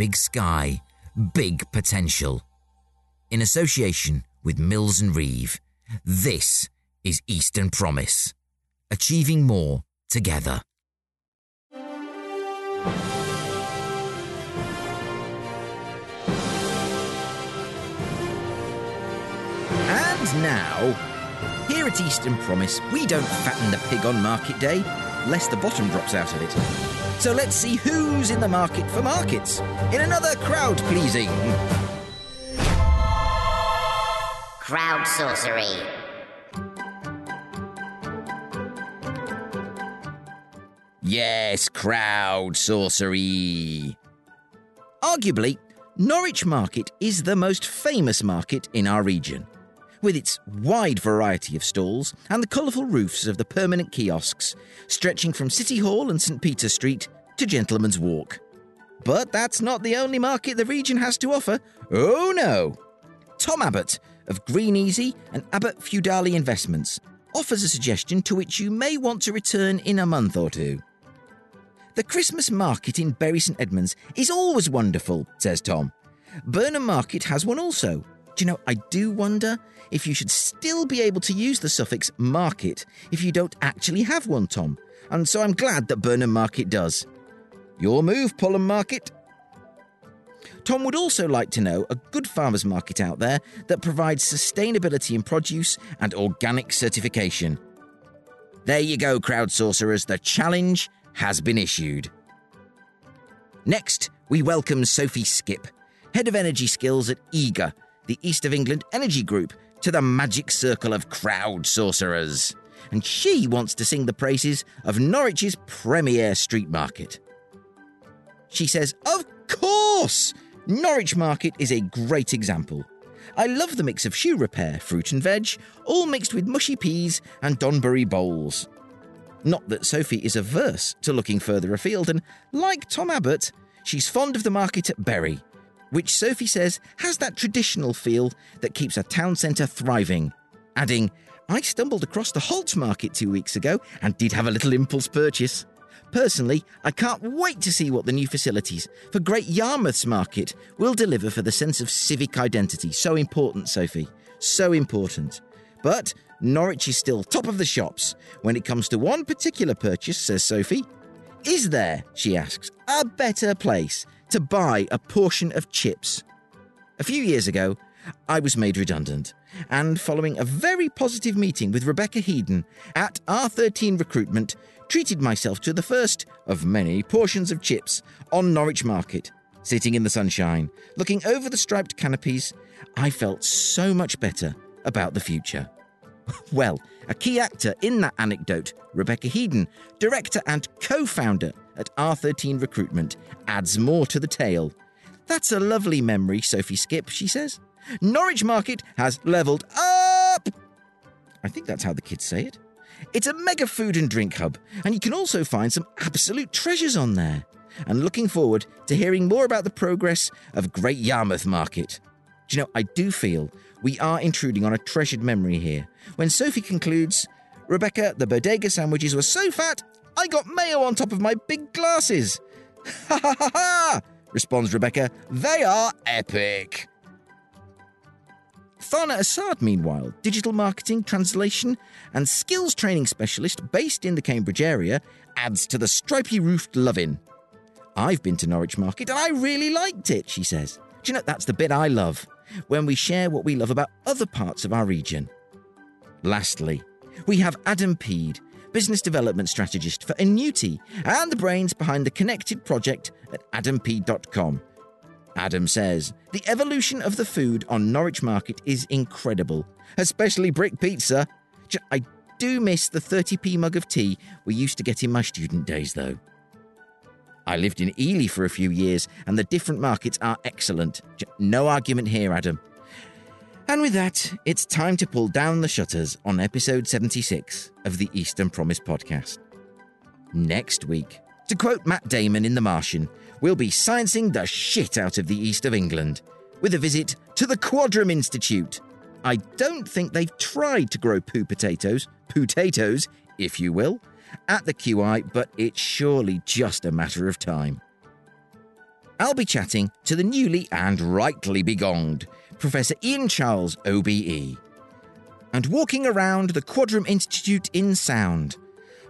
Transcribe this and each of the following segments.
big sky, big potential. In association with Mills and Reeve, this is Eastern Promise, achieving more together. And now, here at Eastern Promise, we don't fatten the pig on market day, lest the bottom drops out of it. So let's see who's in the market for markets in another crowd pleasing. Crowd sorcery. Yes, crowd sorcery. Arguably, Norwich Market is the most famous market in our region. With its wide variety of stalls and the colourful roofs of the permanent kiosks, stretching from City Hall and St Peter Street to Gentleman's Walk. But that's not the only market the region has to offer. Oh no! Tom Abbott of Green Easy and Abbott Feudali Investments offers a suggestion to which you may want to return in a month or two. The Christmas market in Bury St Edmunds is always wonderful, says Tom. Burnham Market has one also. You know, I do wonder if you should still be able to use the suffix market if you don't actually have one, Tom. And so I'm glad that Burnham Market does. Your move, Pulham Market. Tom would also like to know a good farmers market out there that provides sustainability in produce and organic certification. There you go, crowd sorcerers. The challenge has been issued. Next, we welcome Sophie Skip, Head of Energy Skills at EAGER, the East of England Energy Group, to the magic circle of crowd sorcerers. And she wants to sing the praises of Norwich's premier street market. She says, Of course! Norwich Market is a great example. I love the mix of shoe repair, fruit and veg, all mixed with mushy peas and Donburi bowls. Not that Sophie is averse to looking further afield, and like Tom Abbott, she's fond of the market at Bury, which Sophie says has that traditional feel that keeps a town centre thriving. Adding, I stumbled across the Holt Market two weeks ago and did have a little impulse purchase. Personally, I can't wait to see what the new facilities for Great Yarmouth's Market will deliver for the sense of civic identity. So important, Sophie. So important. But Norwich is still top of the shops when it comes to one particular purchase, says Sophie. Is there, she asks, a better place to buy a portion of chips? A few years ago, I was made redundant, and following a very positive meeting with Rebecca Heeden at R13 Recruitment, treated myself to the first of many portions of chips on Norwich Market. Sitting in the sunshine, looking over the striped canopies, I felt so much better about the future. Well, a key actor in that anecdote, Rebecca Heeden, director and co founder at R13 Recruitment, adds more to the tale. That's a lovely memory, Sophie Skip, she says. Norwich Market has levelled up! I think that's how the kids say it. It's a mega food and drink hub, and you can also find some absolute treasures on there. And looking forward to hearing more about the progress of Great Yarmouth Market. Do you know, I do feel we are intruding on a treasured memory here when Sophie concludes Rebecca, the bodega sandwiches were so fat, I got mayo on top of my big glasses. Ha ha ha ha! responds Rebecca. They are epic. Thana Assad, meanwhile, digital marketing, translation, and skills training specialist based in the Cambridge area, adds to the stripy roofed lovin'. I've been to Norwich Market and I really liked it, she says. Do you know, that's the bit I love, when we share what we love about other parts of our region. Lastly, we have Adam Peed, business development strategist for Annuity and the brains behind the Connected project at adamp.com. Adam says, The evolution of the food on Norwich Market is incredible, especially brick pizza. I do miss the 30p mug of tea we used to get in my student days, though. I lived in Ely for a few years, and the different markets are excellent. No argument here, Adam. And with that, it's time to pull down the shutters on episode 76 of the Eastern Promise podcast. Next week, to quote Matt Damon in The Martian, we'll be sciencing the shit out of the east of England with a visit to the Quadram Institute. I don't think they've tried to grow poo potatoes, potatoes, if you will, at the QI, but it's surely just a matter of time. I'll be chatting to the newly and rightly begonged Professor Ian Charles, OBE, and walking around the Quadram Institute in sound,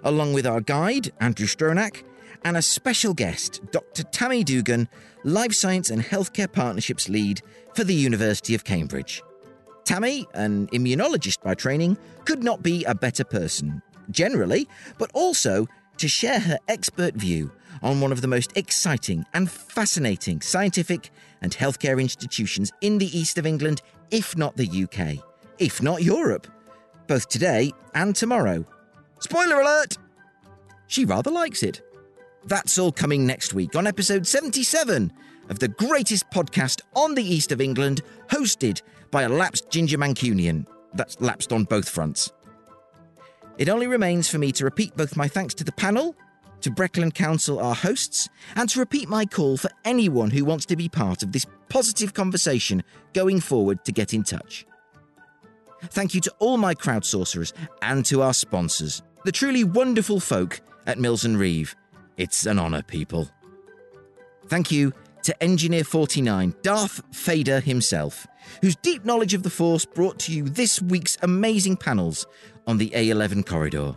along with our guide, Andrew Stronach, and a special guest, Dr. Tammy Dugan, Life Science and Healthcare Partnerships Lead for the University of Cambridge. Tammy, an immunologist by training, could not be a better person, generally, but also to share her expert view on one of the most exciting and fascinating scientific and healthcare institutions in the east of England, if not the UK, if not Europe, both today and tomorrow. Spoiler alert! She rather likes it. That's all coming next week on episode 77 of the greatest podcast on the east of England, hosted by a lapsed ginger Mancunian. That's lapsed on both fronts. It only remains for me to repeat both my thanks to the panel, to Breckland Council, our hosts, and to repeat my call for anyone who wants to be part of this positive conversation going forward to get in touch. Thank you to all my crowd sorcerers and to our sponsors, the truly wonderful folk at Mills and Reeve. It's an honour, people. Thank you to Engineer 49, Darth Fader himself, whose deep knowledge of the Force brought to you this week's amazing panels on the A11 corridor.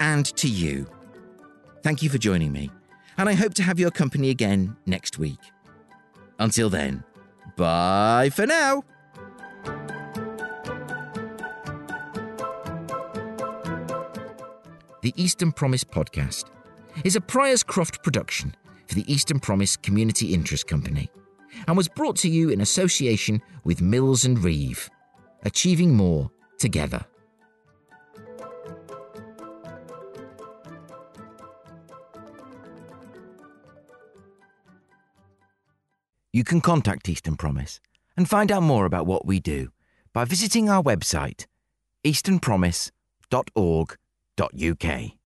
And to you. Thank you for joining me, and I hope to have your company again next week. Until then, bye for now. The Eastern Promise podcast is a Priors Croft production for the Eastern Promise Community Interest Company and was brought to you in association with Mills and Reeve, achieving more together. You can contact Eastern Promise and find out more about what we do by visiting our website, easternpromise.org.uk.